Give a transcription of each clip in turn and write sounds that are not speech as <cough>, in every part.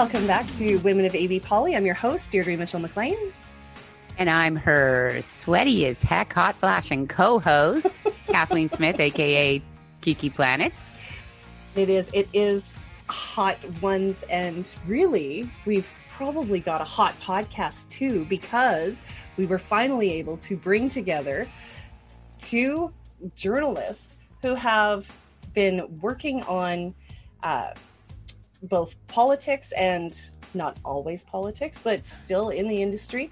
Welcome back to Women of ABpoli. I'm your host, Deirdre Mitchell-MacLean. And I'm her sweaty as heck, hot flashing co host, <laughs> Kathleen Smith, aka Kiki Planet. It is, it is hot ones, and really, we've probably got a hot podcast too because we were finally able to bring together two journalists who have been working on uh, both politics and not always politics, but still in the industry.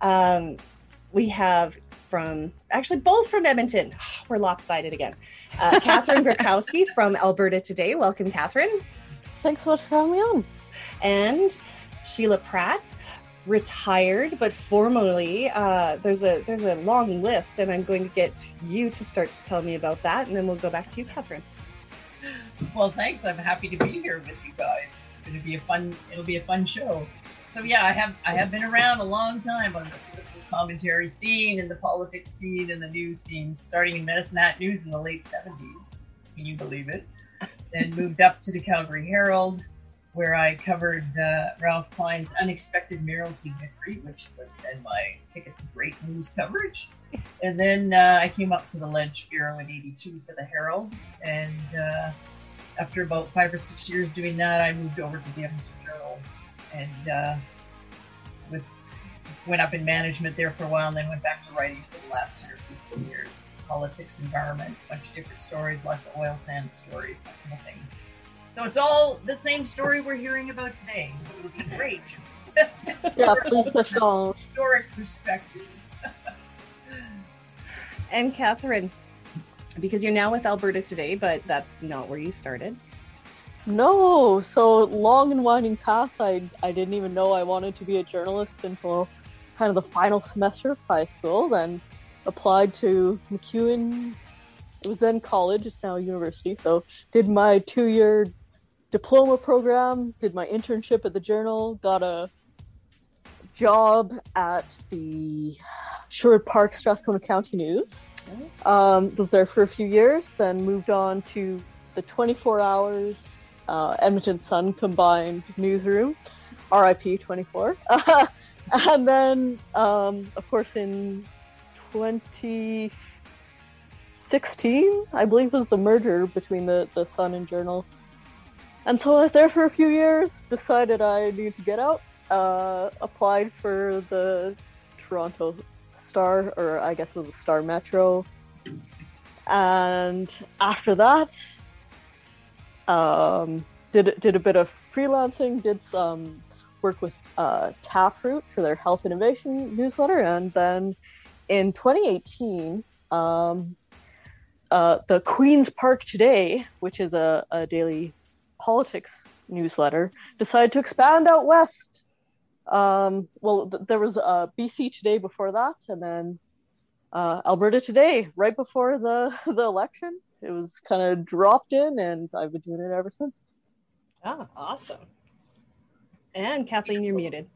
Um, we have from actually both from Edmonton. <sighs> We're lopsided again. Uh, <laughs> Catherine Griwkowsky from Alberta Today. Welcome, Catherine. Thanks so much for having me on. And Sheila Pratt, retired but formally. Uh, there's a there's a long list, and I'm going to get you to start to tell me about that, and then we'll go back to you, Catherine. Well, thanks. I'm happy to be here with you guys. It's going to be a fun. It'll be a fun show. So yeah, I have I have been around a long time on the political commentary scene and the politics scene and the news scene, starting in Medicine Hat News in the late '70s. Can you believe it? Then moved up to the Calgary Herald, where I covered uh, Ralph Klein's unexpected mayoralty victory, which was then my ticket to great news coverage. And then uh, I came up to the Ledge Bureau in '82 for the Herald, and uh, after about five or six years doing that, I moved over to the Edmonton Journal and uh, was went up in management there for a while, and then went back to writing for the last 10 or 15 years. Politics, environment, bunch of different stories, lots of oil sands stories, that kind of thing. So it's all the same story we're hearing about today. So it'll be great. <laughs> yeah, please <laughs> Historic perspective. <laughs> and Catherine, because you're now with Alberta today, but that's not where you started. No, so long and winding path. I I didn't even know I wanted to be a journalist until kind of the final semester of high school. Then applied to MacEwan. It was then college. It's now university. So did my two year diploma program. Did my internship at the Journal. Got a job at the Sherwood Park Strathcona County News um, was there for a few years, then moved on to the 24 Hours uh, Edmonton Sun combined newsroom, RIP 24. <laughs> and then, um, of course, in 2016, I believe, was the merger between the, the Sun and Journal. And so I was there for a few years, decided I needed to get out, uh, applied for the Toronto Star, or I guess it was Star Metro. And after that, um, did did a bit of freelancing, did some work with uh, Taproot for their health innovation newsletter, and then in 2018, um, uh, the Queens Park Today, which is a, a daily politics newsletter, decided to expand out west um, well, th- there was uh, BC Today before that, and then uh, Alberta Today right before the <laughs> the election. It was kind of dropped in, and I've been doing it ever since. Ah, awesome. And Kathleen, you're muted.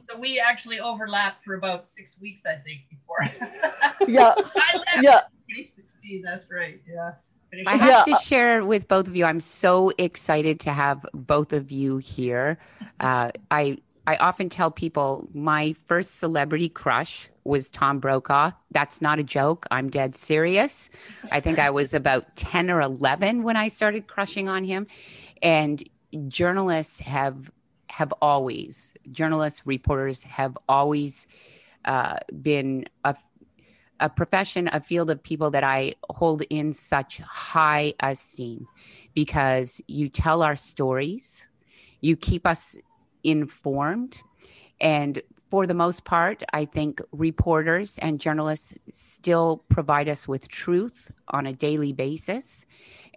so we actually overlapped for about six weeks, I think, before. yeah. <laughs> I left yeah. 2016. That's right. Yeah. I have yeah. to share with both of you. I'm so excited to have both of you here. Uh, I I often tell people my first celebrity crush was Tom Brokaw. That's not a joke. I'm dead serious. I think I was about 10 or 11 when I started crushing on him. And journalists have have always journalists reporters have always uh, been a a profession, a field of people that I hold in such high esteem because you tell our stories, you keep us informed. And for the most part, I think reporters and journalists still provide us with truth on a daily basis.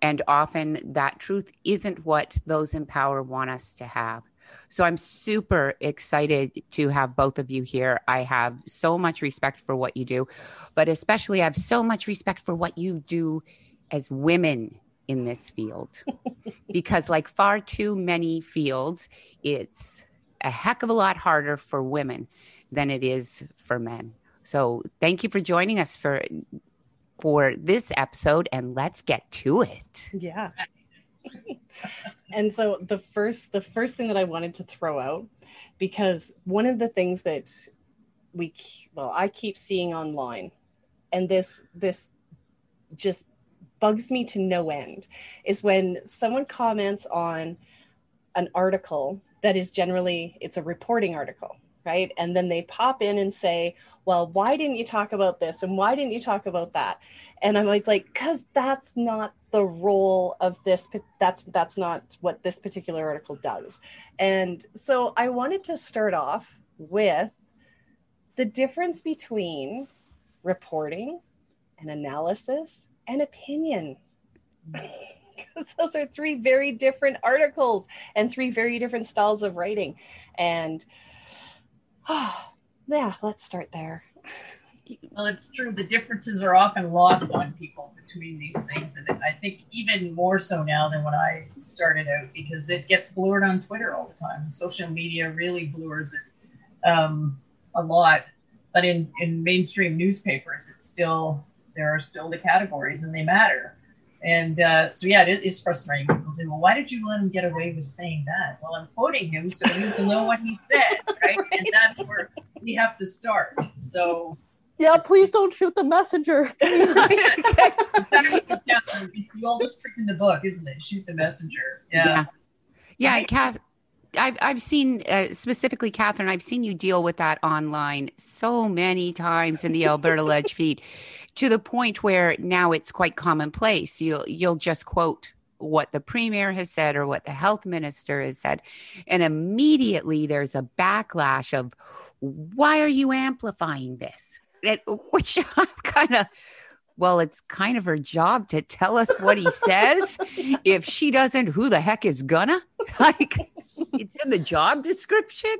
And often that truth isn't what those in power want us to have. So I'm super excited to have both of you here. I have so much respect for what you do, but especially I have so much respect for what you do as women in this field. <laughs> because, like far too many fields, it's a heck of a lot harder for women than it is for men. So, thank you for joining us for for this episode and let's get to it. Yeah. <laughs> and so the first the first thing that I wanted to throw out because one of the things that we well I keep seeing online and this this just bugs me to no end is when someone comments on an article that is generally it's a reporting article right? And then they pop in and say well why didn't you talk about this? And why didn't you talk about that? And i'm always like because that's not the role of this that's that's not what this particular article does and so i wanted to start off with the difference between reporting and analysis and opinion. <laughs> Because those are three very different articles and three very different styles of writing. And oh, <sighs> yeah let's start there. Well it's true. The differences are often lost on people between these things. And i think even more so now than when i started out because it gets blurred on twitter all the time. Social media really blurs it um, a lot. But in in mainstream newspapers it's still there are still the categories and they matter and uh, so, yeah, it is frustrating. People say, well, why did you let him get away with saying that? Well, I'm quoting him so you can know what he said, right? right? And that's where we have to start. So, yeah, please don't shoot the messenger. <laughs> it's the oldest trick in the book, isn't it? Shoot the messenger. Yeah. Yeah, yeah Kath, I've, I've seen uh, specifically, Catherine, I've seen you deal with that online so many times in the Alberta Ledge feed to the point where now it's quite commonplace. You'll, you'll just quote what the premier has said or what the health minister has said. And immediately there's a backlash of, why are you amplifying this? It, <laughs> which I'm kind of, well, it's kind of her job to tell us what he <laughs> says. if she doesn't, who the heck is gonna? <laughs> Like, it's in the job description.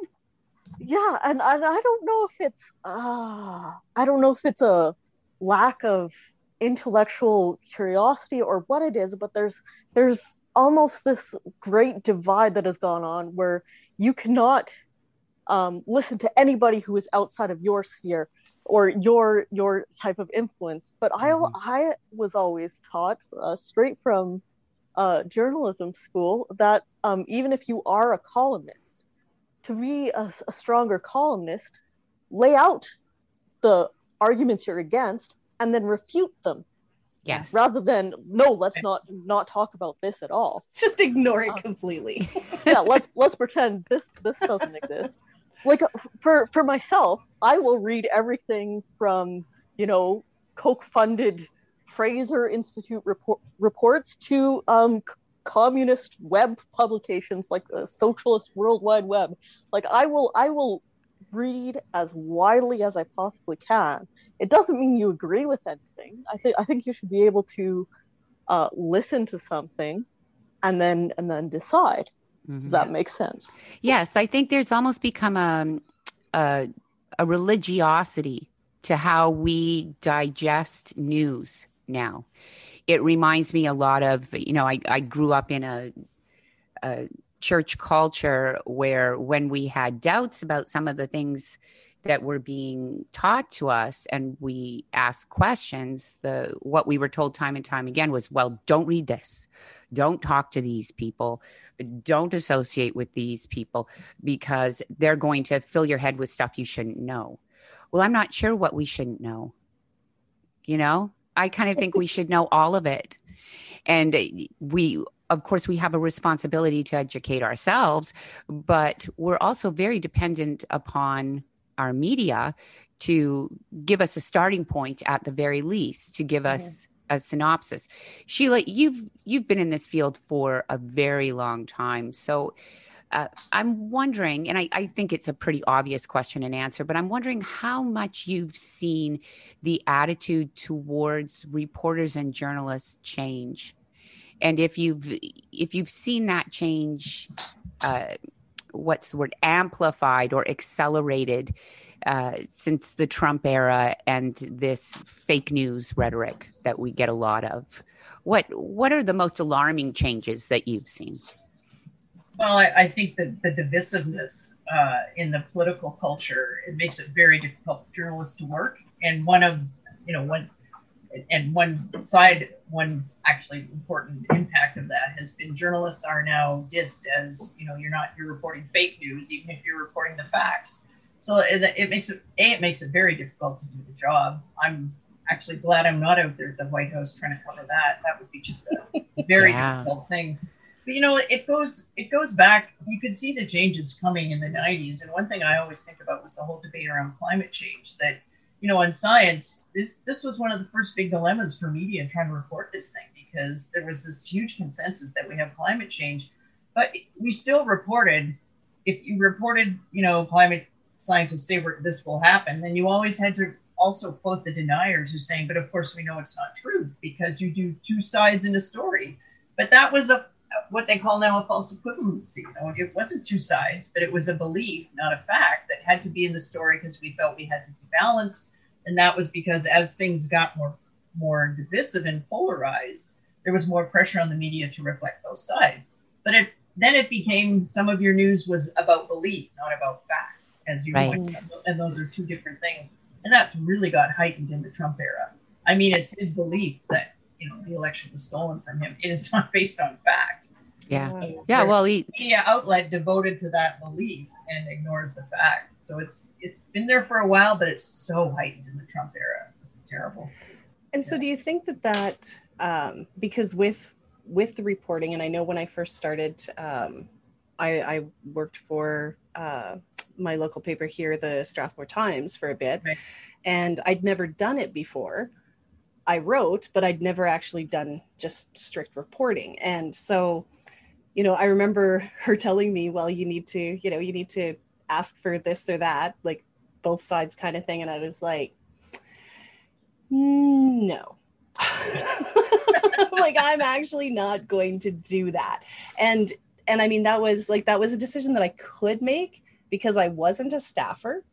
Yeah, and, and I don't know if it's uh I don't know if it's a lack of intellectual curiosity or what it is, but there's there's almost this great divide that has gone on where you cannot um, listen to anybody who is outside of your sphere or your your type of influence. But mm-hmm. I I was always taught uh, straight from uh, journalism school that um, even if you are a columnist, to be a, a stronger columnist, lay out the arguments you're against and then refute them. Yes. Rather than no, let's not not talk about this at all. <laughs> Just ignore it uh, completely. <laughs> yeah, let's let's pretend this this doesn't exist. Like for for myself, I will read everything from you know Koch funded Fraser Institute report, reports to um, communist web publications like the Socialist World Wide Web. Like I will, I will read as widely as I possibly can. It doesn't mean you agree with anything. I think I think you should be able to uh, listen to something and then and then decide. Mm-hmm. Does that make sense? Yes, I think there's almost become a, a, a religiosity to how we digest news now. It reminds me a lot of, you know, I, I grew up in a, a church culture where when we had doubts about some of the things that were being taught to us and we asked questions the what we were told time and time again was well don't read this. Don't talk to these people. Don't associate with these people because they're going to fill your head with stuff you shouldn't know. Well i'm not sure what we shouldn't know. You know? I kind of think we should know all of it. And we, of course, we have a responsibility to educate ourselves, but we're also very dependent upon our media to give us a starting point at the very least, to give us mm-hmm. a synopsis. Sheila, you've you've been in this field for a very long time. So uh, I'm wondering, and I, I, think it's a pretty obvious question and answer, but I'm wondering how much you've seen the attitude towards reporters and journalists change, and if you've if you've seen that change, uh, what's the word, amplified or accelerated uh, since the Trump era and this fake news rhetoric that we get a lot of. What what are the most alarming changes that you've seen? Well, I, I think that the divisiveness uh, in the political culture it makes it very difficult for journalists to work. And one of you know when and one side, one actually important impact of that has been journalists are now dissed as you know you're not you're reporting fake news even if you're reporting the facts. So it, it makes it a it makes it very difficult to do the job. I'm actually glad I'm not out there at the White House trying to cover that. That would be just a <laughs> very yeah. difficult thing. But you know, it goes it goes back. You could see the changes coming in the 90s, and one thing I always think about was the whole debate around climate change. That you know, in science, this this was one of the first big dilemmas for media trying to report this thing because there was this huge consensus that we have climate change, but we still reported. If you reported, you know, climate scientists say this will happen, then you always had to also quote the deniers who saying, but of course we know it's not true because you do two sides in a story. But that was a what they call now a false equivalency. You know, it wasn't two sides, but it was a belief, not a fact, that had to be in the story because we felt we had to be balanced. And that was because as things got more more divisive and polarized, there was more pressure on the media to reflect those sides. But it then it became some of your news was about belief, not about fact, as you right. know, and those are two different things. And that's really got heightened in the Trump era. I mean, it's his belief that you know the election was stolen from him. It is not <laughs> based on fact. Yeah, yeah. Well, he media outlet devoted to that belief and ignores the fact. So it's it's been there for a while, but it's so heightened in the Trump era. It's terrible. And so, do you think that that um, because with with the reporting, and I know when I first started, um, I, I worked for uh, my local paper here, the Strathmore Times, for a bit, right. and I'd never done it before. I wrote, but I'd never actually done just strict reporting, and so, you know, I remember <laughs> her telling me, "Well, you need to, you know, you need to ask for this or that, like both sides kind of thing," and I was like, mm, "No." <laughs> like I'm actually not going to do that. And and I mean that was like that was a decision that I could make because I wasn't a staffer.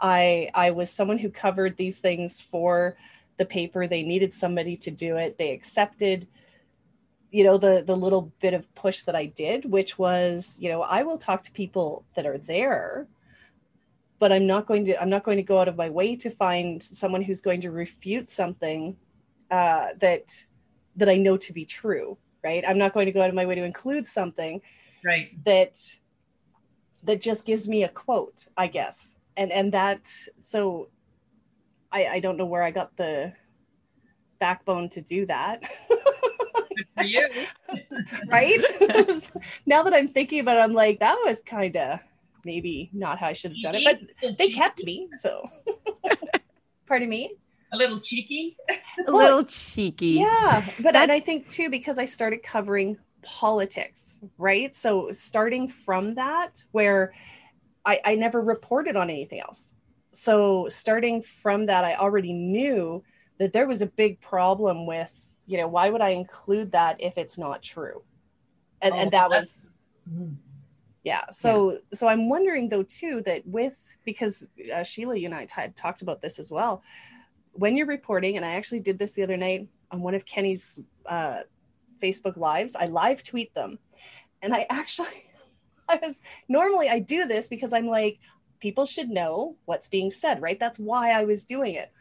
I I was someone who covered these things for the paper. They needed somebody to do it. They accepted you know the the little bit of push that I did, which was, you know, I will talk to people that are there, but I'm not going to I'm not going to go out of my way to find someone who's going to refute something uh, that that I know to be true, right? I'm not going to go out of my way to include something right that that just gives me a quote i guess and and that so i i don't know where i got the backbone to do that. For you. <laughs> Right? <laughs> Now that i'm thinking about it i'm like that was kind of maybe not how i should have done it but they kept me so. <laughs> Pardon me? A little cheeky? A little cheeky. Yeah but and i think too because i started covering politics, right? So starting from that, where I, I never reported on anything else. So starting from that, I already knew that there was a big problem with, you know, why would I include that if it's not true? And, oh, and that was, mm-hmm. yeah. So, yeah. so I'm wondering though, too, that with, because uh, Sheila, you and I had talked about this as well. When you're reporting, and I actually did this the other night on one of Kenny's uh, Facebook lives. I live tweet them. And I actually <laughs> I was normally I do this because I'm like people should know what's being said, right? That's why I was doing it.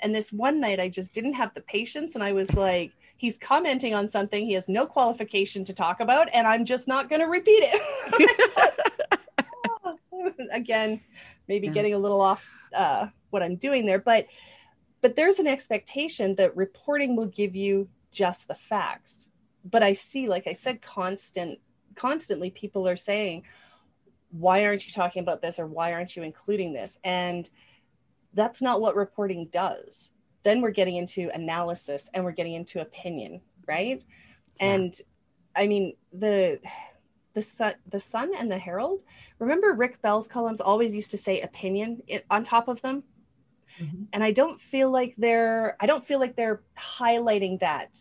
And this one night I just didn't have the patience and I was like he's commenting on something he has no qualification to talk about and I'm just not going to repeat it. <laughs> <laughs> Again, maybe yeah. getting a little off uh, what I'm doing there, but but there's an expectation that reporting will give you just the facts but i see like i said constant constantly people are saying why aren't you talking about this or why aren't you including this and that's not what reporting does then we're getting into analysis and we're getting into opinion right yeah. and i mean the the sun the sun and the herald remember rick bell's columns always used to say opinion on top of them Mm-hmm. And I don't feel like they're I don't feel like they're highlighting that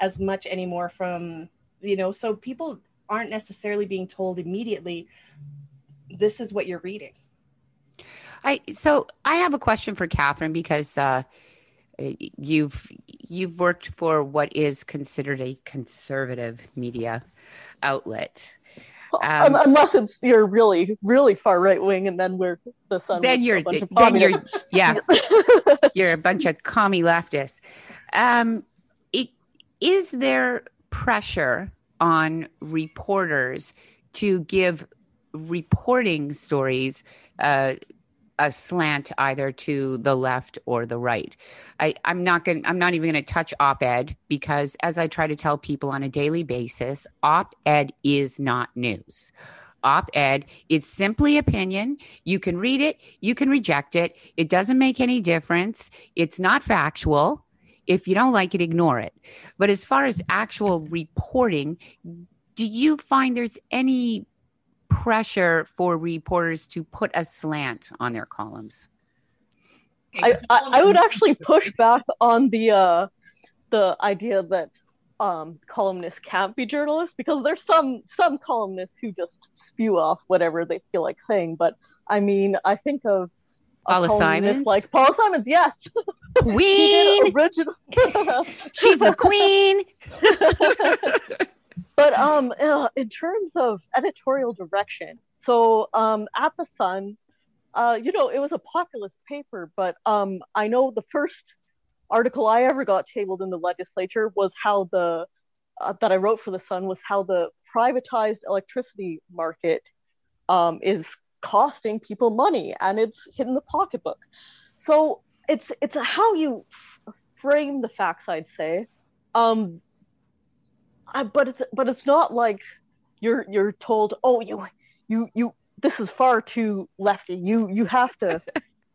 as much anymore from you know so people aren't necessarily being told immediately this is what you're reading. I so I have a question for Catherine because uh, you've you've worked for what is considered a conservative media outlet um, unless it's you're really really far right wing, and then we're the sun. Then you're then you're <laughs> yeah, <laughs> you're a bunch of commie leftists. Um, it, is there pressure on reporters to give reporting stories uh, a slant either to the left or the right. I, I'm not going. I'm not even going to touch op-ed because, as I try to tell people on a daily basis, op-ed is not news. Op-ed is simply opinion. You can read it, you can reject it. It doesn't make any difference. It's not factual. If you don't like it, ignore it. But as far as actual reporting, do you find there's any pressure for reporters to put a slant on their columns. I, I, I would actually push back on the uh, the idea that um, columnists can't be journalists because there's some some columnists who just spew off whatever they feel like saying. But I mean, I think of Paula Simons, like Paula Simons, yes, <laughs> Queen, original. <laughs> She's a queen. <laughs> but um, <laughs> uh, in terms of editorial direction, so um, at the Sun, uh, you know, it was a populist paper, but um, I know the first article I ever got tabled in the legislature was how the uh, that I wrote for the Sun was how the privatized electricity market um, is costing people money and it's hitting the pocketbook. So it's it's how you f- frame the facts, I'd say. Um, I, but it's but it's not like you're you're told, oh, you you you this is far too lefty. You you have to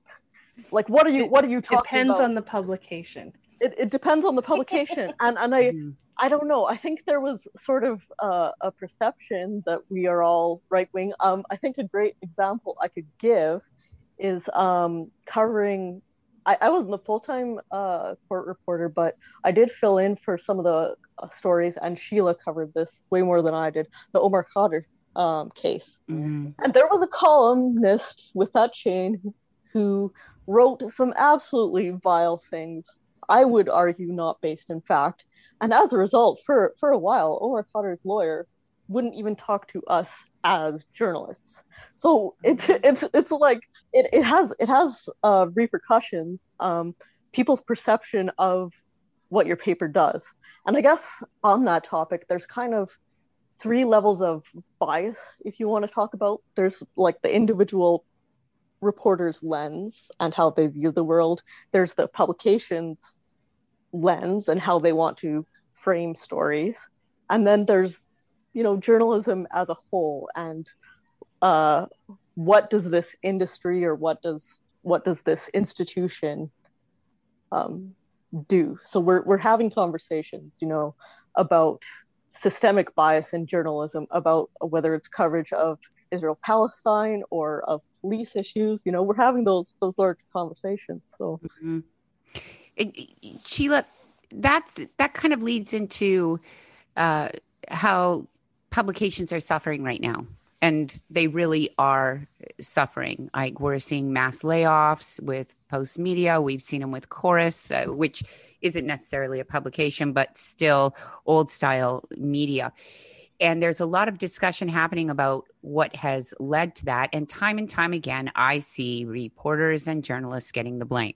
<laughs> like what are you what are you talking depends about? on the publication. It, it depends on the publication, <laughs> and and I mm-hmm. I don't know. I think there was sort of uh, a perception that we are all right wing. Um, I think a great example I could give is um, covering I, I wasn't a full time uh, court reporter, but I did fill in for some of the uh, stories, and Sheila covered this way more than I did. The Omar Khadr um, case, mm-hmm. and there was a columnist with that chain who wrote some absolutely vile things. I would argue not based in fact, and as a result, for for a while, Omar Khadr's lawyer wouldn't even talk to us as journalists. So it's it's it's like it, it has it has uh, repercussions. Um, people's perception of what your paper does, and I guess on that topic, there's kind of three levels of bias if you want to talk about. There's like the individual reporter's lens and how they view the world. There's the publication's lens and how they want to frame stories, and then there's you know journalism as a whole and uh, what does this industry or what does what does this institution um, do. So we're, we're having conversations you know about systemic bias in journalism about whether it's coverage of israel palestine or of police issues you know we're having those those large conversations so. Mm-hmm. sheila that's that kind of leads into uh, how publications are suffering right now and they really are suffering. Like we're seeing mass layoffs with Postmedia. We've seen them with Corus, uh, which isn't necessarily a publication, but still old style media. And there's a lot of discussion happening about what has led to that. And time and time again, I see reporters and journalists getting the blame.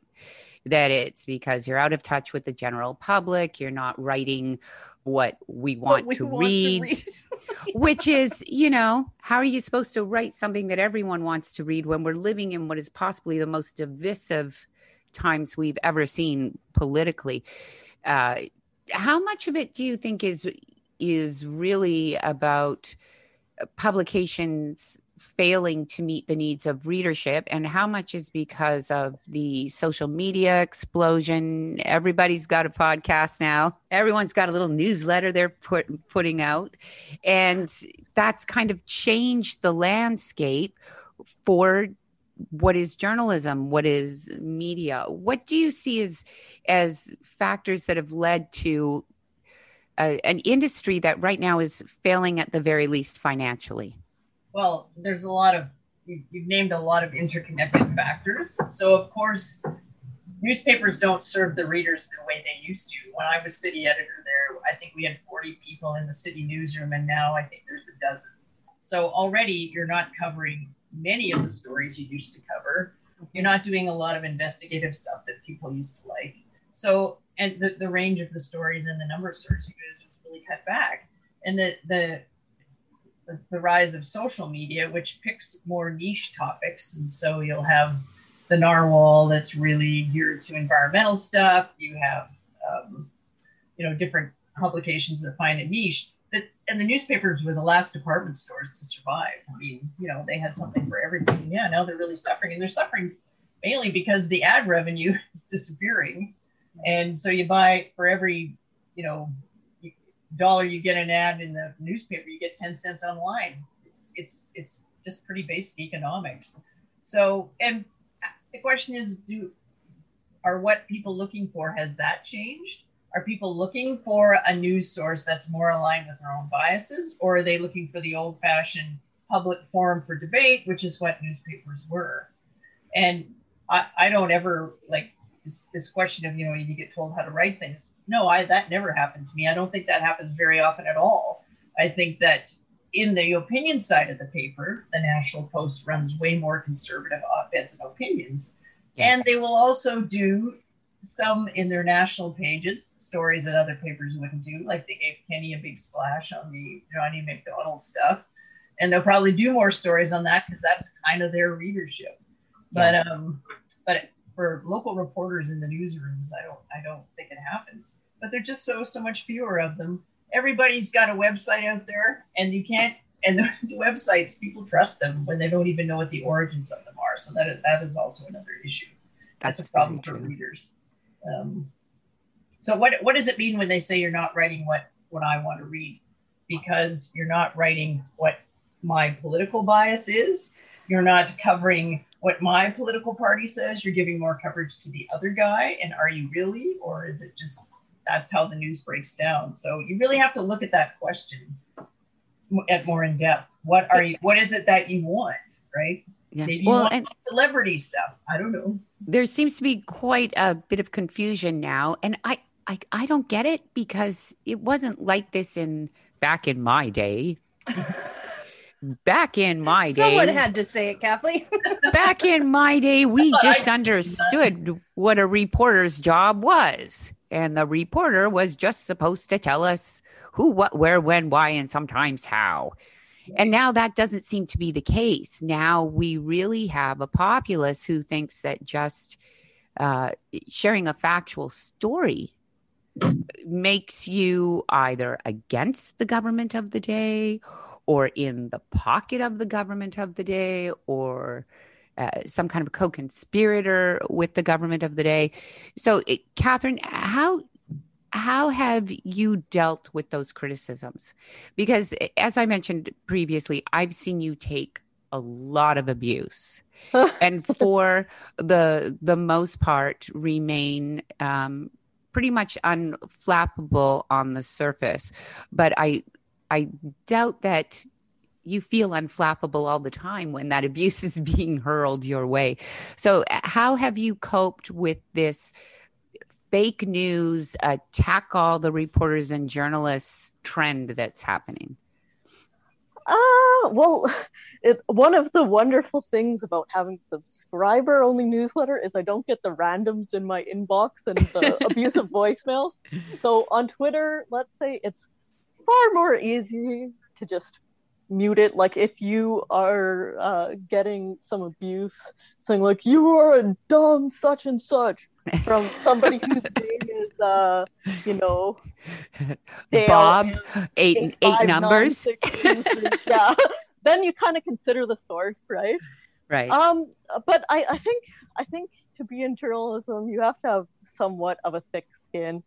That it's because you're out of touch with the general public, you're not writing what we want, what we to, want read, to read. <laughs> which is, you know, how are you supposed to write something that everyone wants to read when we're living in what is possibly the most divisive times we've ever seen politically? Uh, how much of it do you think is is really about publications failing to meet the needs of readership and how much is because of the social media explosion? Everybody's got a podcast now. Everyone's got a little newsletter they're put, putting out. And that's kind of changed the landscape for what is journalism what is media. What do you see as as factors that have led to a, an industry that right now is failing at the very least financially well, there's a lot of you've, named a lot of interconnected factors. So of course, newspapers don't serve the readers the way they used to. When I was city editor there, I think we had 40 people in the city newsroom, and now I think there's a dozen. So already you're not covering many of the stories you used to cover. You're not doing a lot of investigative stuff that people used to like. So and the, the range of the stories and the number of stories you could just really cut back. And the, the the the rise of social media, which picks more niche topics, and so you'll have the narwhal that's really geared to environmental stuff. You have um, you know different publications that find a niche. That, and the newspapers were the last department stores to survive. I mean, you know, they had something for everybody. Yeah, now they're really suffering, and they're suffering mainly because the ad revenue <laughs> is disappearing. And so you buy for every, you know, dollar you get an ad in the newspaper, you get 10 cents online. It's it's it's just pretty basic economics. So, and the question is, do are what people looking for has that changed? Are people looking for a news source that's more aligned with their own biases, or are they looking for the old-fashioned public forum for debate, which is what newspapers were? And I, I don't ever like this, this question of you know you get told how to write things. No, I that never happened to me. I don't think that happens very often at all. I think that in the opinion side of the paper, the National Post runs way more conservative op-eds and opinions, yes. and they will also do some in their national pages, stories that other papers wouldn't do, like they gave kenny a big splash on the John A. Macdonald stuff. And they'll probably do more stories on that because that's kind of their readership. But yeah. um, but for local reporters in the newsrooms, I don't I don't think it happens. But there's just so so much fewer of them. Everybody's got a website out there, and you can't. And the, the websites, people trust them when they don't even know what the origins of them are. So that that is also another issue. That's, That's a problem for readers. Um, so what what does it mean when they say you're not writing what what I want to read? Because you're not writing what my political bias is. You're not covering what my political party says. You're giving more coverage to the other guy. And are you really, or is it just that's how the news breaks down? So you really have to look at that question at more in depth. What are you? What is it that you want? Right? Yeah. Maybe well, and celebrity stuff. I don't know. There seems to be quite a bit of confusion now, and I, I, I don't get it because it wasn't like this in back in my day. <laughs> back in my day, someone had to say it, Kathleen. <laughs> back in my day, we just understood what a reporter's job was, and the reporter was just supposed to tell us who, what, where, when, why, and sometimes how. And now that doesn't seem to be the case. Now we really have a populace who thinks that just uh, sharing a factual story makes you either against the government of the day or in the pocket of the government of the day or uh, some kind of co-conspirator with the government of the day. So, it, Catherine, how how have you dealt with those criticisms? Because as I mentioned previously, I've seen you take a lot of abuse. <laughs> and for the the most part remain um, pretty much unflappable on the surface but i i doubt that you feel unflappable all the time when that abuse <laughs> is being hurled your way so how have you coped with this fake news attack all the reporters and journalists trend that's happening? Uh, well, it, one of the wonderful things about having subscriber only newsletter is I don't get the randoms in my inbox and the <laughs> abusive voicemail. So on Twitter, let's say it's far more easy to just mute it. Like if you are uh, getting some abuse, saying like "you are a dumb such and such" from somebody <laughs> whose name is, uh, you know, Bob, eight eight, eight numbers. Nine, <laughs> yeah, then you kind of consider the source, right? Right. Um, but I, I think I think to be in journalism, you have to have somewhat of a thick skin.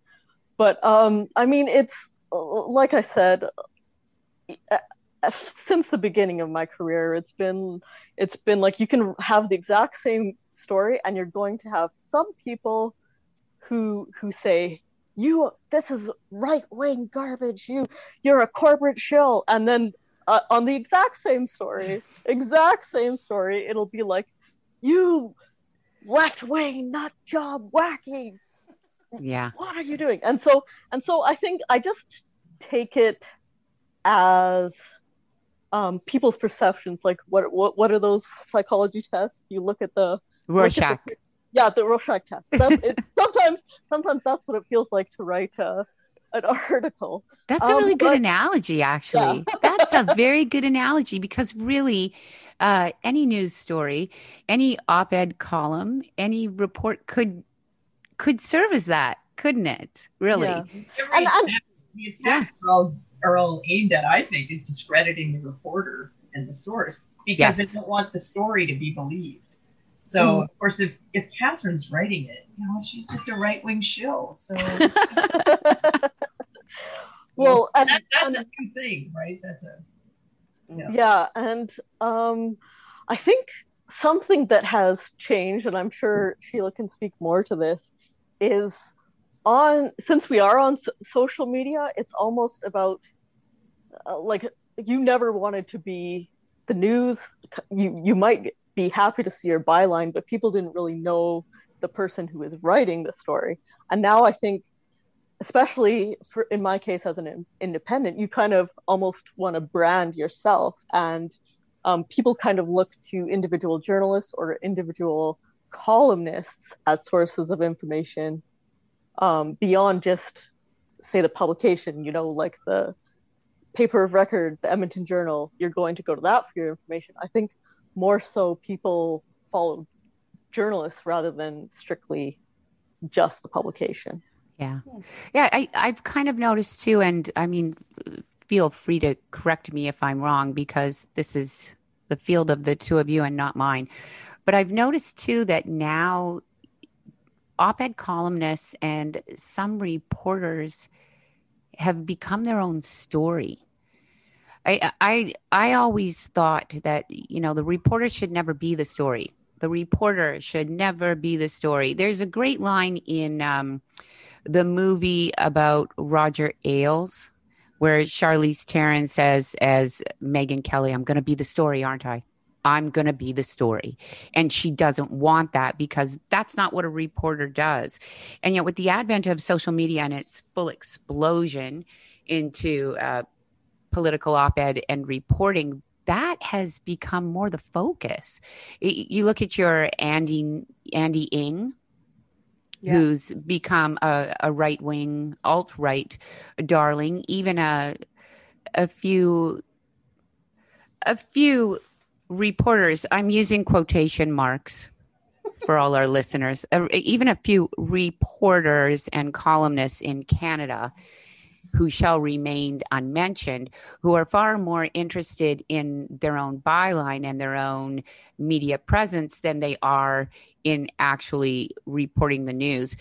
But um, I mean, it's like I said, since the beginning of my career it's been it's been like you can have the exact same story and you're going to have some people who who say you this is right wing garbage. You you're a corporate shill. And then uh, on the exact same story exact same story it'll be like you left wing nut job wacky yeah what are you doing and so and so i think i just take it as um, people's perceptions. Like what what what are those psychology tests? You look at the Rorschach. At the, Yeah, the Rorschach test. That's, it, <laughs> sometimes, sometimes that's what it feels like to write uh, an <laughs> article. That's a Um, really good but- analogy, actually. <laughs> That's a very good analogy because really, uh, any news story, any op-ed column, any report could could serve as that, couldn't it? Really? Yeah. Every And- and- attack, the attacks are, all, are all aimed at, I think, at discrediting the reporter and the source because Yes. they don't want the story to be believed. So, Mhm. of course, if, if Catherine's writing it, you know, she's just a right wing shill. So <laughs> well, and, that, that's and- a new thing, right? That's a yeah. yeah and um i think something that has changed and i'm sure sheila can speak more to this is on since we are on so- social media it's almost about uh, like you never wanted to be the news you you might be happy to see your byline but people didn't really know the person who is writing the story. And now i think especially for in my case as an in- independent you kind of almost want to brand yourself and um, people kind of look to individual journalists or individual columnists as sources of information um, beyond just say the publication you know like the paper of record the edmonton journal you're going to go to that for your information i think more so people follow journalists rather than strictly just the publication Yeah. Yeah, I, I've kind of noticed too, and I mean, feel free to correct me if I'm wrong because this is the field of the two of you and not mine. But I've noticed too that now op ed columnists and some reporters have become their own story. I, I I always thought that you know the reporter should never be the story. The reporter should never be the story. There's a great line in um, the movie about Roger Ailes, where Charlize Theron says, as Megyn Kelly, I'm going to be the story, aren't I? I'm going to be the story. And she doesn't want that because that's not what a reporter does. And yet, with the advent of social media and its full explosion into uh, political op ed and reporting, that has become more the focus. Y- You look at your Andy Andy Ngo, Yeah. who's become a, a right wing alt right darling. Even a a few a few reporters. I'm using quotation marks for all our <laughs> listeners. Uh, even a few reporters and columnists in Canada who shall remain unmentioned, who are far more interested in their own byline and their own media presence than they are in actually reporting the news.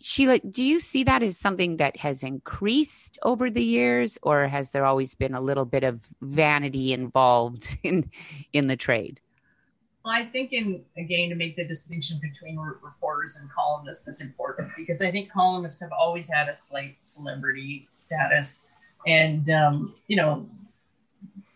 Sheila, do you see that as something that has increased over the years, or has there always been a little bit of vanity involved <laughs> in in the trade? I think, in again, to make the distinction between re- reporters and columnists is important because I think columnists have always had a slight celebrity status, and um, you know,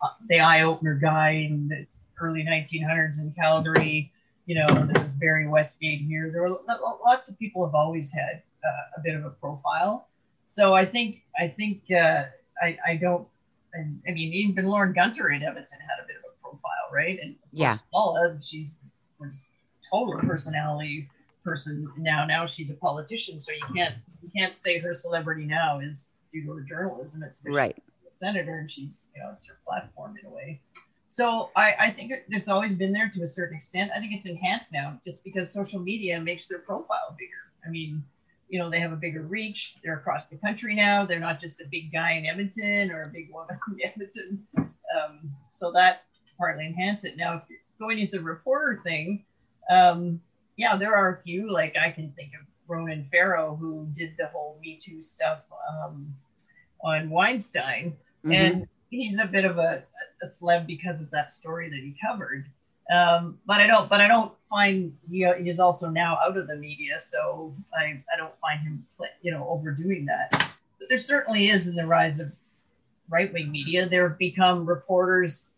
uh, the eye opener guy in the early 1900s in Calgary. You know, there was Barry Westgate here. There were lots of people have always had uh, a bit of a profile. So I think I think uh, I I don't. And, I mean, even Lorne Gunter in Edmonton had a bit of a profile, right? And Yeah. Paula, she's was total personality person now. Now she's a politician, so you can't you can't say her celebrity now is due to her journalism. It's Right. a senator and she's you know it's her platform in a way. So I, I think it, it's always been there to a certain extent. I think it's enhanced now just because social media makes their profile bigger. I mean, you know, they have a bigger reach. They're across the country now. They're not just a big guy in Edmonton or a big woman <laughs> in Edmonton. Um, so that partly enhance it. Now, if you're going into the reporter thing, um, yeah, there are a few. Like I can think of Ronan Farrow, who did the whole Me Too stuff um, on Weinstein, Mhm. and he's a bit of a, a celeb because of that story that he covered. Um, but I don't. But I don't find he is also now out of the media, so I I don't find him you know overdoing that. But there certainly is in the rise of right wing media. There have become reporters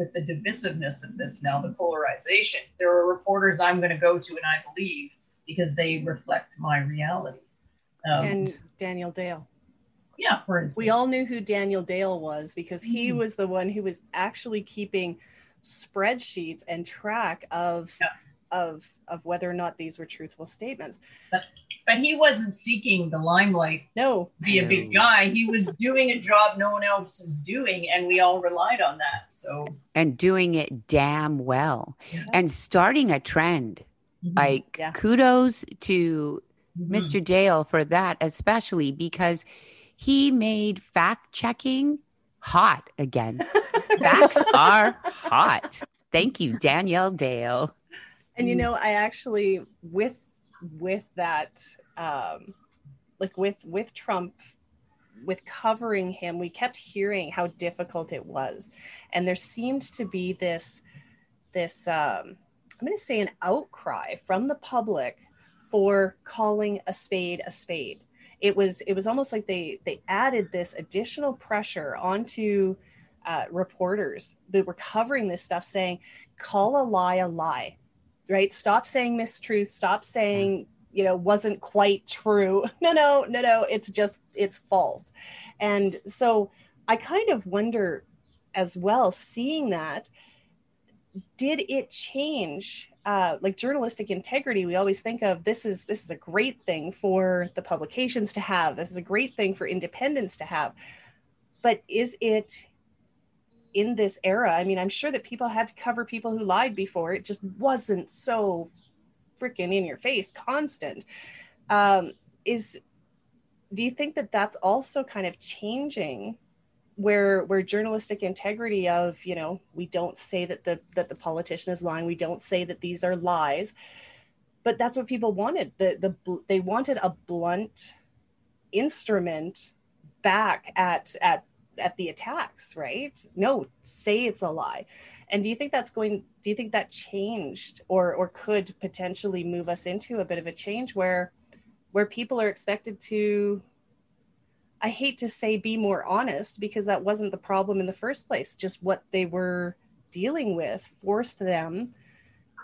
with the divisiveness of this now, the polarization. There are reporters I'm going to go to and I believe because they reflect my reality. Um, and Daniel Dale. yeah, for instance, We all knew who Daniel Dale was because he Mhm. was the one who was actually keeping spreadsheets and track of Yeah. Of of whether or not these were truthful statements. But but he wasn't seeking the limelight No, be a big guy. He was doing a job no one else was doing, and we all relied on that. So and doing it damn well Yeah. and starting a trend. Like Yeah. kudos to Mhm. Mr. Dale for that, especially because he made fact checking hot again. <laughs> Facts are hot. Thank you, Danielle Dale. And Mm. you know i actually with with that um like with with trump with covering him we kept hearing how difficult it was. And there seemed to be this this um i'm going to say an outcry from the public for calling a spade a spade. It was it was almost like they they added this additional pressure onto uh, reporters that were covering this stuff saying call a lie a lie right? Stop saying mistruth stop saying you know wasn't quite true. <laughs> No no no no it's just it's false. And so i kind of wonder as well seeing that did it change uh, like journalistic integrity? We always think of this is this is a great thing for the publications to have. This is a great thing for independence to have. But is it in this era i mean i'm sure that people had to cover people who lied before. It just wasn't so freaking in your face constant. Um, is do you think that that's also kind of changing where where journalistic integrity of you know we don't say that the that the politician is lying we don't say that these are lies but that's what people wanted. The the they wanted a blunt instrument back at at at the attacks right no say it's a lie and do you think that's going do you think that changed or or could potentially move us into a bit of a change where where people are expected to I hate to say be more honest because that wasn't the problem in the first place. Just what they were dealing with forced them,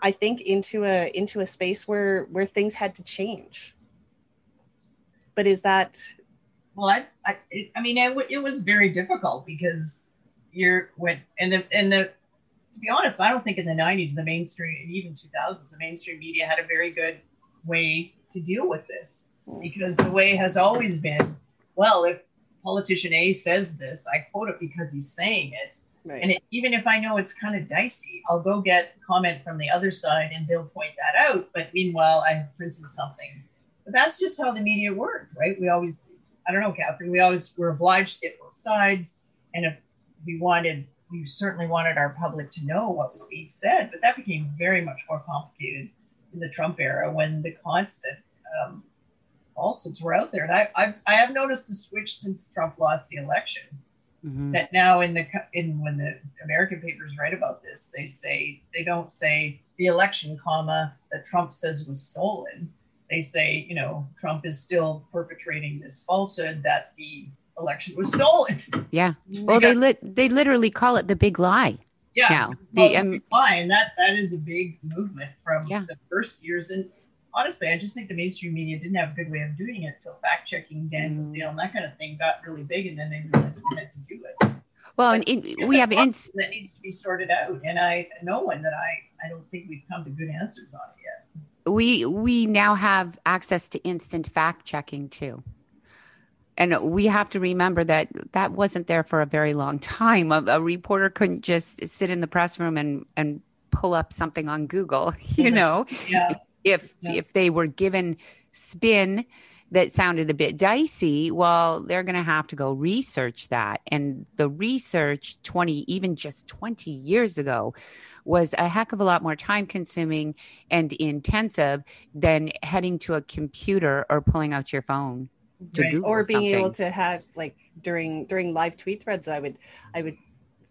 I think, into a into a space where where things had to change. But is that Well, I, I, it, I mean, it, it was very difficult because you're when and the and the to be honest, I don't think in the '90s, the mainstream, and even 2000s, the mainstream media had a very good way to deal with this because the way has always been, well, if politician A says this, I quote it because he's saying it, right? and it, even if I know it's kind of dicey, I'll go get comment from the other side and they'll point that out. But meanwhile, I have printed something. But that's just how the media worked, right? We always, I don't know, Catherine, we always were obliged to get both sides. And if we wanted, we certainly wanted our public to know what was being said. But that became very much more complicated in the Trump era when the constant um, falsehoods were out there. And I, I've, I have noticed a switch since Trump lost the election Mhm. that now in the in when the American papers write about this, they say they don't say the election, comma that Trump says was stolen. They say you know Trump is still perpetrating this falsehood that the election was stolen. Yeah. Well, they lit they literally call it the big lie. Yeah, Now, so, the, well, um, why? and that that is a big movement from Yeah. the first years. And honestly, I just think the mainstream media didn't have a good way of doing it until fact checking, Daniel Mm. Dale, and that kind of thing got really big, and then they realized we had to do it. Well, and it, It's we have problem ins- that needs to be sorted out, and I know one that I I don't think we've come to good answers on it yet. We we now have access to instant fact checking too. And we have to remember that that wasn't there for a very long time. A, a reporter couldn't just sit in the press room and and pull up something on google <laughs> you know? Yeah, if Yeah. if they were given spin that sounded a bit dicey well they're going to have to go research that. And the research 20 even just 20 years ago was a heck of a lot more time consuming and intensive than heading to a computer or pulling out your phone to Right. Google or being able to have like during during live tweet threads i would i would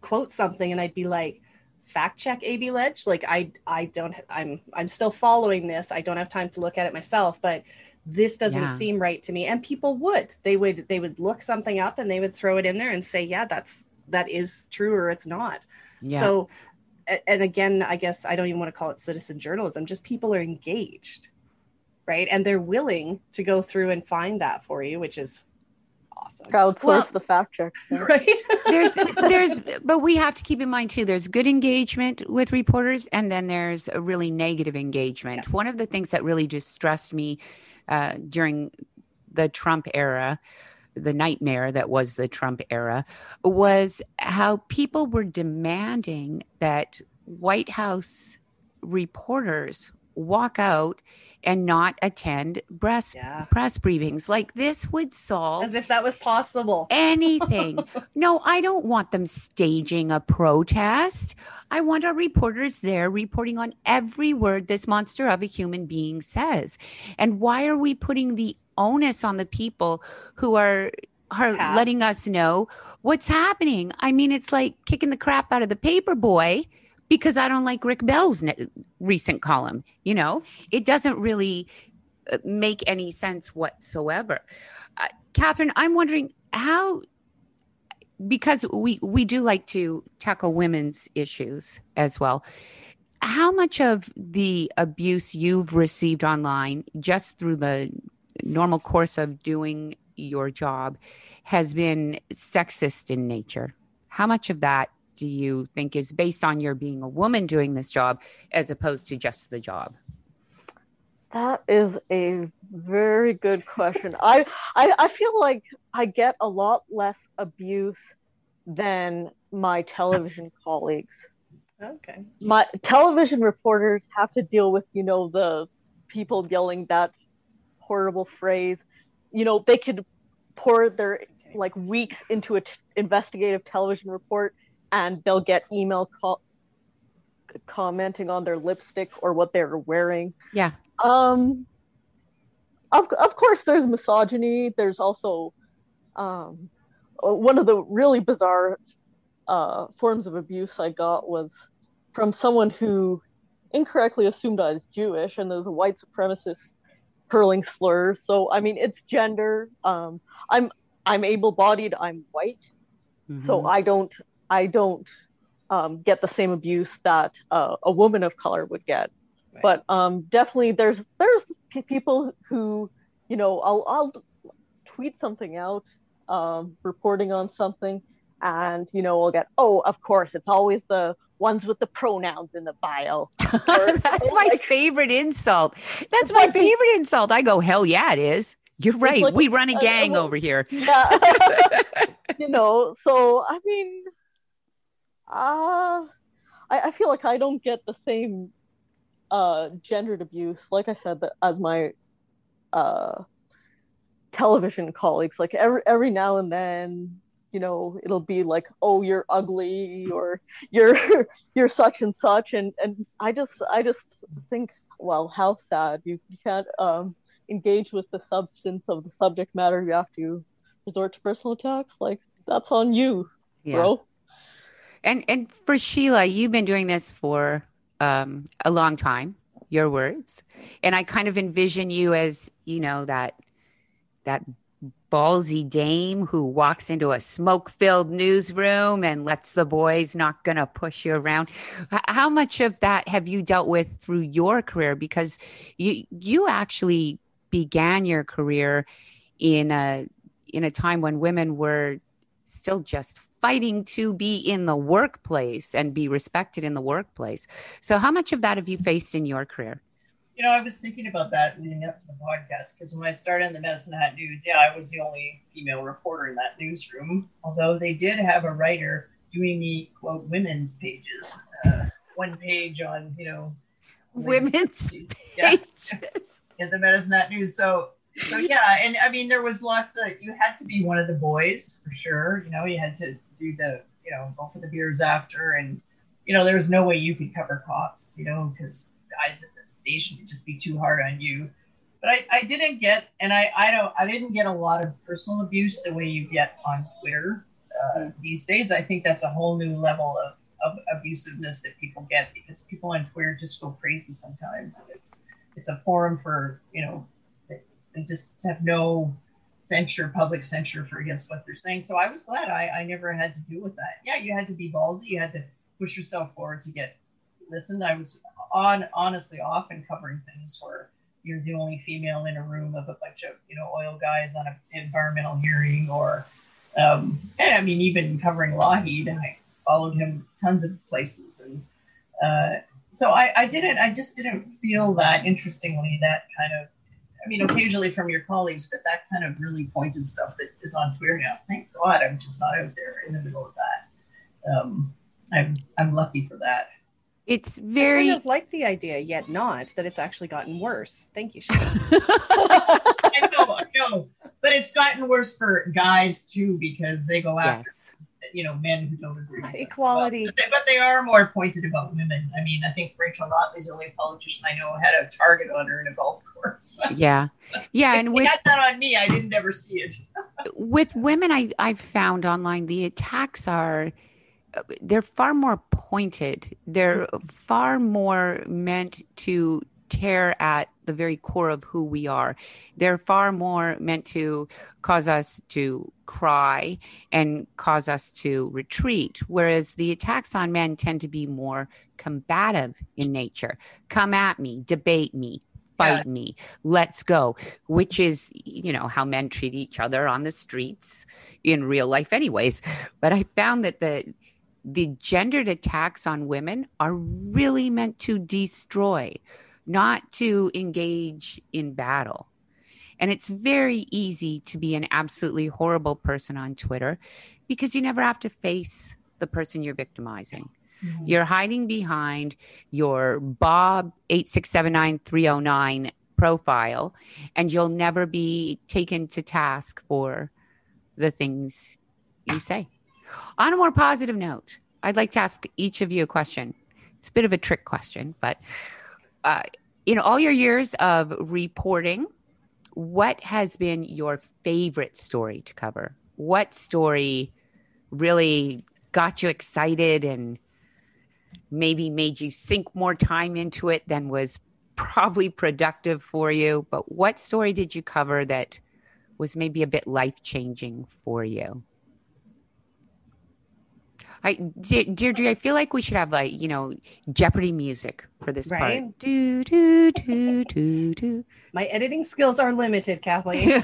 quote something and i'd be like fact check ab ledge. Like i i don't i'm i'm still following this. I don't have time to look at it myself but this doesn't Yeah. seem right to me. And people would. They would they would look something up and they would throw it in there and say yeah that's that is true or it's not. Yeah. So and again i guess i don't even want to call it citizen journalism just people are engaged right and they're willing to go through and find that for you which is Awesome. Crowdsource Well- the fact check. <laughs> Right? <laughs> there's there's but we have to keep in mind too there's good engagement with reporters and then there's a really negative engagement one of the things that really distressed me uh, during the trump era the nightmare that was the trump era was how people were demanding that white house reporters walk out and not attend press yeah. press briefings like this would solve As if that was possible. <laughs> anything. no, I don't want them staging a protest. I want our reporters there reporting on every word this monster of a human being says. And why are we putting the onus on the people who are are Tasked. letting us know what's happening? I mean, it's like kicking the crap out of the paper boy because I don't like Rick Bell's ne- recent column. You know, it doesn't really uh, make any sense whatsoever. Uh, Catherine, I'm wondering how, because we we do like to tackle women's issues as well. How much of the abuse you've received online, just through the normal course of doing your job, has been sexist in nature? How much of that do you think is based on your being a woman doing this job, as opposed to just the job? That is a very good question. <laughs> I, I I feel like I get a lot less abuse than my television colleagues. Okay. My television reporters have to deal with, you know, the people yelling that horrible phrase. You know, they could pour their like weeks into an t- investigative television report and they'll get email call- commenting on their lipstick or what they're wearing. Yeah. Um, of of course, there's misogyny. There's also um, one of the really bizarre uh, forms of abuse I got was from someone who incorrectly assumed I was Jewish, and there's a white supremacist hurling slurs. So I mean, it's gender. Um, I'm I'm able-bodied. I'm white, so I don't I don't um, get the same abuse that uh, a woman of color would get Right. but um, definitely there's there's people who you know I'll I'll tweet something out um, reporting on something and you know I'll get oh of course it's always the ones with the pronouns in the bio <laughs> That's my like- favorite insult. That's my like the- favorite insult. I go, hell yeah, it is. You're right. like we run a gang well- over here. <laughs> yeah <laughs> you know so I mean uh I, I feel like I don't get the same uh gendered abuse like I said that as my uh television colleagues like every every now and then you know it'll be like oh you're ugly or you're <laughs> you're such and such and and i just i just think well how sad you, you can't um engage with the substance of the subject matter you have to resort to personal attacks like that's on you Yeah. bro And and for Sheila, you've been doing this for um, a long time. Your words, and I kind of envision you as you know that that ballsy dame who walks into a smoke-filled newsroom and lets the boys not gonna push you around. How much of that have you dealt with through your career? Because you you actually began your career in a in a time when women were still just fighting to be in the workplace and be respected in the workplace. So, how much of that have you faced in your career? You know, I was thinking about that leading up to the podcast because when I started in the Medicine Hat News, yeah, I was the only female reporter in that newsroom. Although they did have a writer doing the quote women's pages, uh, one page on you know Women's yeah, pages. <laughs> in the Medicine Hat News. So so yeah, and I mean there was lots of you had to be one of the boys for sure. You know, you had to do the you know go for the beers after, and you know there was no way you could cover cops. You know, because guys at the station would just be too hard on you. But I, I didn't get, and I, I don't, I didn't get a lot of personal abuse the way you get on Twitter uh, these days. I think that's a whole new level of, of abusiveness that people get because people on Twitter just go crazy sometimes. It's, it's a forum for, you know, and just have no censure, public censure for against what they're saying. So I was glad I, I never had to deal with that. Yeah, you had to be ballsy. You had to push yourself forward to get listened. I was on honestly often covering things where you're the only female in a room of a bunch of you know oil guys on an environmental hearing, or um, and I mean even covering Lougheed, I followed him tons of places, and uh, so I, I didn't, I just didn't feel that interestingly that kind of. I mean, occasionally from your colleagues, but that kind of really pointed stuff that is on Twitter now. Thank God I'm just not out there in the middle of that. Um, I'm I'm lucky for that. It's very I kind of like the idea, yet not that it's actually gotten worse. Thank you, Sheila. <laughs> I know, I know, but it's gotten worse for guys too because they go after yes. you know men who don't agree. with them. Equality. But, but they are more pointed about women. I mean, I think Rachel Notley's the only politician I know had a target on her in a golf course. <laughs> Yeah. Yeah. And they with had that on me. I didn't ever see it. <laughs> with women I, I've found online the attacks are they're far more pointed they're mm-hmm. far more meant to tear at the very core of who we are. They're far more meant to cause us to cry and cause us to retreat whereas the attacks on men tend to be more combative in nature. Come at me debate me fight me let's go which is you know how men treat each other on the streets in real life anyways. But i found that the the gendered attacks on women are really meant to destroy not to engage in battle. And it's very easy to be an absolutely horrible person on twitter because you never have to face the person you're victimizing. Mm-hmm. You're hiding behind your Bob 8679309 profile, and you'll never be taken to task for the things you say. On a more positive note, I'd like to ask each of you a question. It's a bit of a trick question, but uh, in all your years of reporting, what has been your favorite story to cover? What story really got you excited and maybe made you sink more time into it than was probably productive for you. But what story did you cover that was maybe a bit life changing for you? I, De- Deirdre, I feel like we should have like you know Jeopardy music for this Right? part. Do do do do do. My editing skills are limited, Kathleen.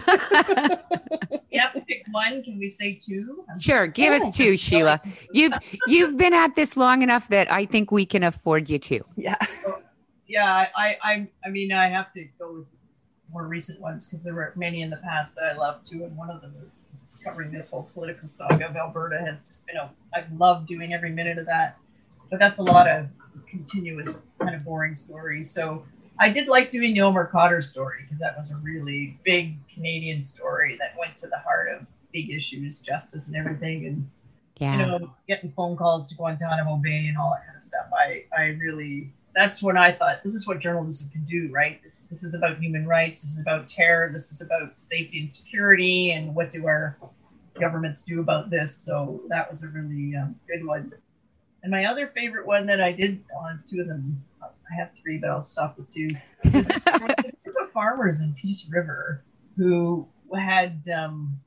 You have to pick one. Can we say two? Sure, give Yeah. us two, Sheila. You've you've been at this long enough that I think we can afford you two. yeah. yeah, I, I, I mean, I have to go with more recent ones because there were many in the past that I loved too, and one of them is just covering this whole political saga of Alberta has just been a. I've loved doing every minute of that, but that's a lot of continuous kind of boring stories. So I did like doing the Omar Khadr story because that was a really big Canadian story that went to the heart of big issues, justice, and everything, and Yeah. you know, getting phone calls to Guantanamo Bay and all that kind of stuff. I, I really, that's when I thought this is what journalism can do, right? This, this is about human rights. This is about terror. This is about safety and security. And what do our governments do about this? So that was a really um, good one. And my other favorite one that I did on two of them, I have three, but I'll stop with two. <laughs> There was a group of farmers in Peace River who had um,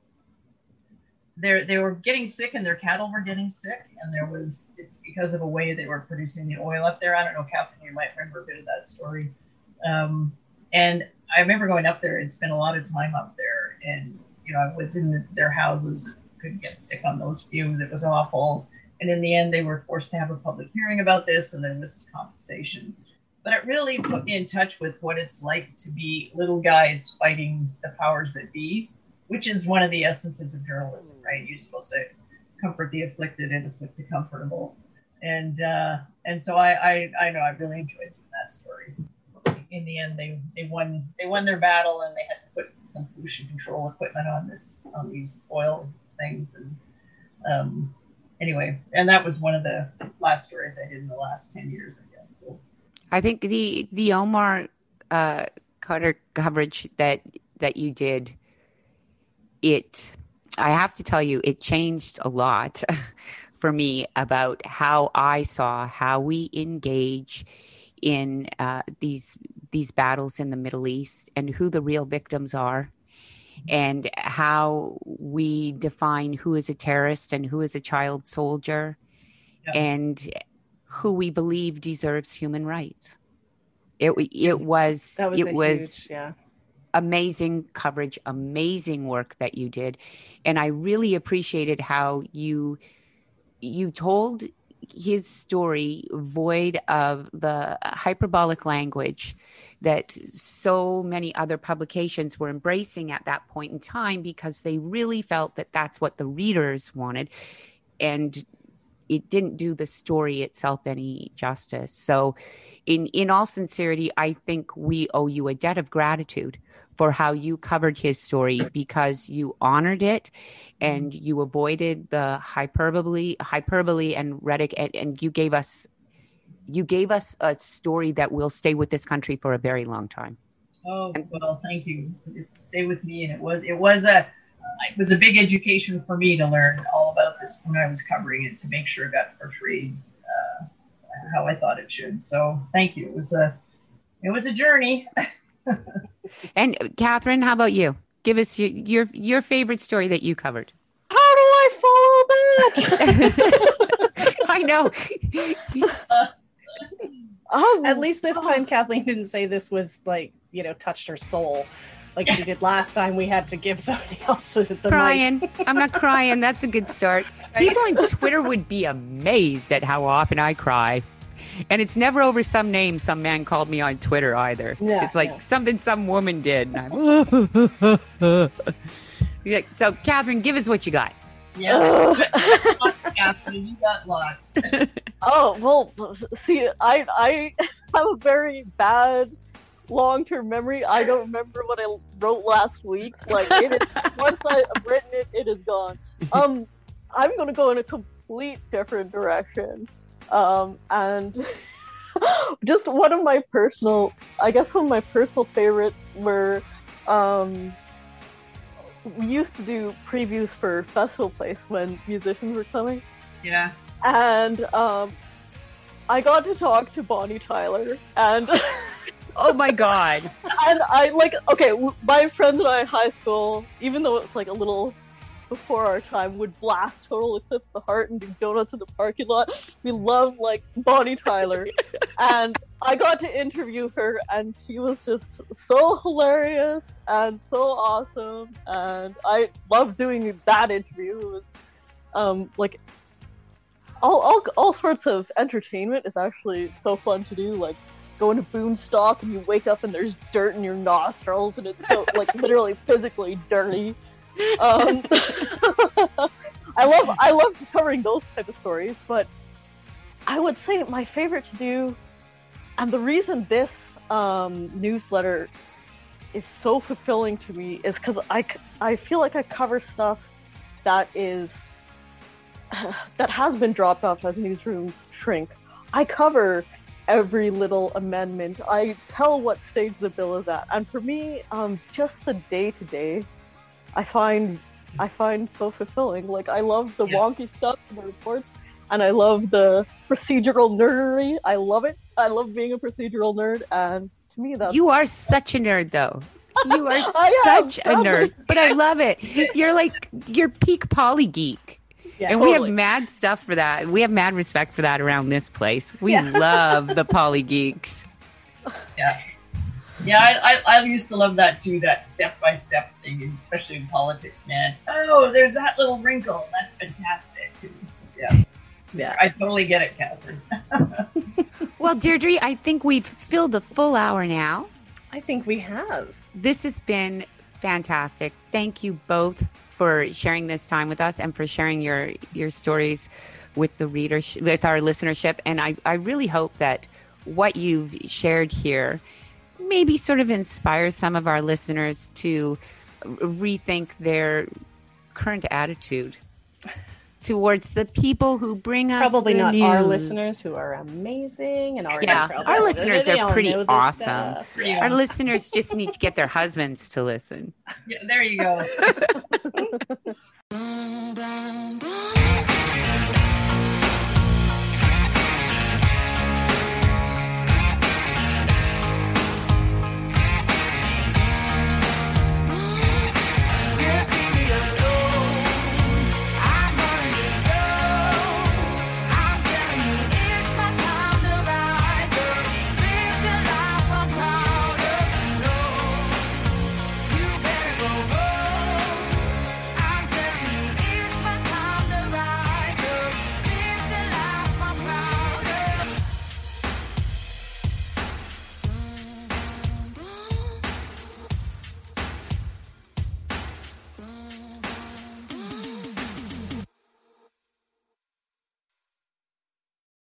they they were getting sick and their cattle were getting sick and there was it's because of a way they were producing the oil up there. I don't know, Captain, you might remember a bit of that story. Um, and I remember going up there and spent a lot of time up there, and you know I was in the, their houses, couldn't get sick on those fumes. It was awful. And in the end, they were forced to have a public hearing about this, and then this compensation. But it really put me in touch with what it's like to be little guys fighting the powers that be, which is one of the essences of journalism, right? You're supposed to comfort the afflicted and afflict the comfortable. And uh, and so I, I I know I really enjoyed that story. In the end, they they won they won their battle, and they had to put some pollution control equipment on this on these oil things. And um, anyway, and that was one of the last stories I did in the last ten years, I guess. So I think the the Omar uh, Khadr coverage that that you did, it I have to tell you, it changed a lot <laughs> for me about how I saw how we engage in uh, these these battles in the Middle East and who the real victims are, and how we define who is a terrorist and who is a child soldier, Yeah. and who we believe deserves human rights. It it was, That was it a was huge, yeah. Amazing coverage, amazing work that you did, and I really appreciated how you you told his story void of the hyperbolic language that so many other publications were embracing at that point in time because they really felt that that's what the readers wanted. And it didn't do the story itself any justice. So in in all sincerity i think we owe you a debt of gratitude for how you covered his story because you honored it and you avoided the hyperbole hyperbole and rhetoric and, and you gave us you gave us a story that will stay with this country for a very long time Oh well, thank you. It stayed with me, and it was it was a it was a big education for me to learn all about this when I was covering it to make sure it got portrayed uh, how I thought it should. So thank you. It was a it was a journey. <laughs> and uh, catherine how about you? Give us your your, your favorite story that you covered. How do I follow that? <laughs> i know. Um, <laughs> At least this time, Kathleen didn't say this was like, you know, touched her soul like she did last time. We had to give somebody <laughs> else the, the mic. crying. I'm not crying. That's a good start. People on twitter would be amazed at how often i cry and it's never over some name some man called me on twitter either Yeah, it's like yeah. something some woman did and i'm <laughs> <laughs> Yeah, so catherine give us what you got Yeah, <laughs> Catherine. You got lots. Oh well, see, I I have a very bad long-term memory. I don't remember what I wrote last week. Like it is, once I've written it, it is gone. Um, I'm gonna go in a complete different direction. Um, and <laughs> just one of my personal, I guess one of my personal favorites were, um, we used to do previews for Festival Place when musicians were coming Yeah. and um, I got to talk to Bonnie Tyler, and <laughs> oh my god <laughs> and I like okay, my friends and I in high school, even though it's like a little before our time, would blast Total Eclipse the Heart and do donuts in the parking lot. We loved like Bonnie Tyler, <laughs> and I got to interview her, and she was just so hilarious and so awesome, and I loved doing that interview. It was um like all, all, all sorts of entertainment is actually so fun to do. Like going to Boonstock and you wake up and there's dirt in your nostrils and it's so like literally physically dirty. Um, <laughs> I love I love covering those type of stories, but I would say my favorite to do, and the reason this um, newsletter is so fulfilling to me is because I I feel like I cover stuff that is <sighs> that has been dropped off as newsrooms shrink. I cover every little amendment. I tell what stage the bill is at, and for me, um, just the day to day, I find I find so fulfilling. Like I love the Yeah. wonky stuff in the reports, and I love the procedural nerdery. I love it. I love being a procedural nerd, and to me, that's you are such a nerd though you are <laughs> I am, such a nerd but i love it you're like you're peak poli geek Yeah. and we have mad stuff for that. We have mad respect for that around this place. We Yeah. love the poli geeks. Yeah. Yeah, I, I, I used to love that too, that step by step thing, especially in politics, man. Oh, there's that little wrinkle. That's fantastic. Yeah. Yeah. I totally get it, Catherine. <laughs> Well, Deirdre, I think we've filled a full hour now. I think we have. This has been fantastic. Thank you both for sharing this time with us and for sharing your your stories with the readers with our listenership. And I, I really hope that what you've shared here maybe sort of inspires some of our listeners to rethink their current attitude towards the people who bring us Probably the not our listeners who are amazing and already Yeah, probably- our listeners are pretty awesome. Yeah. Our listeners just need to get their <laughs> husbands to listen. Yeah, there you go. <laughs> <laughs>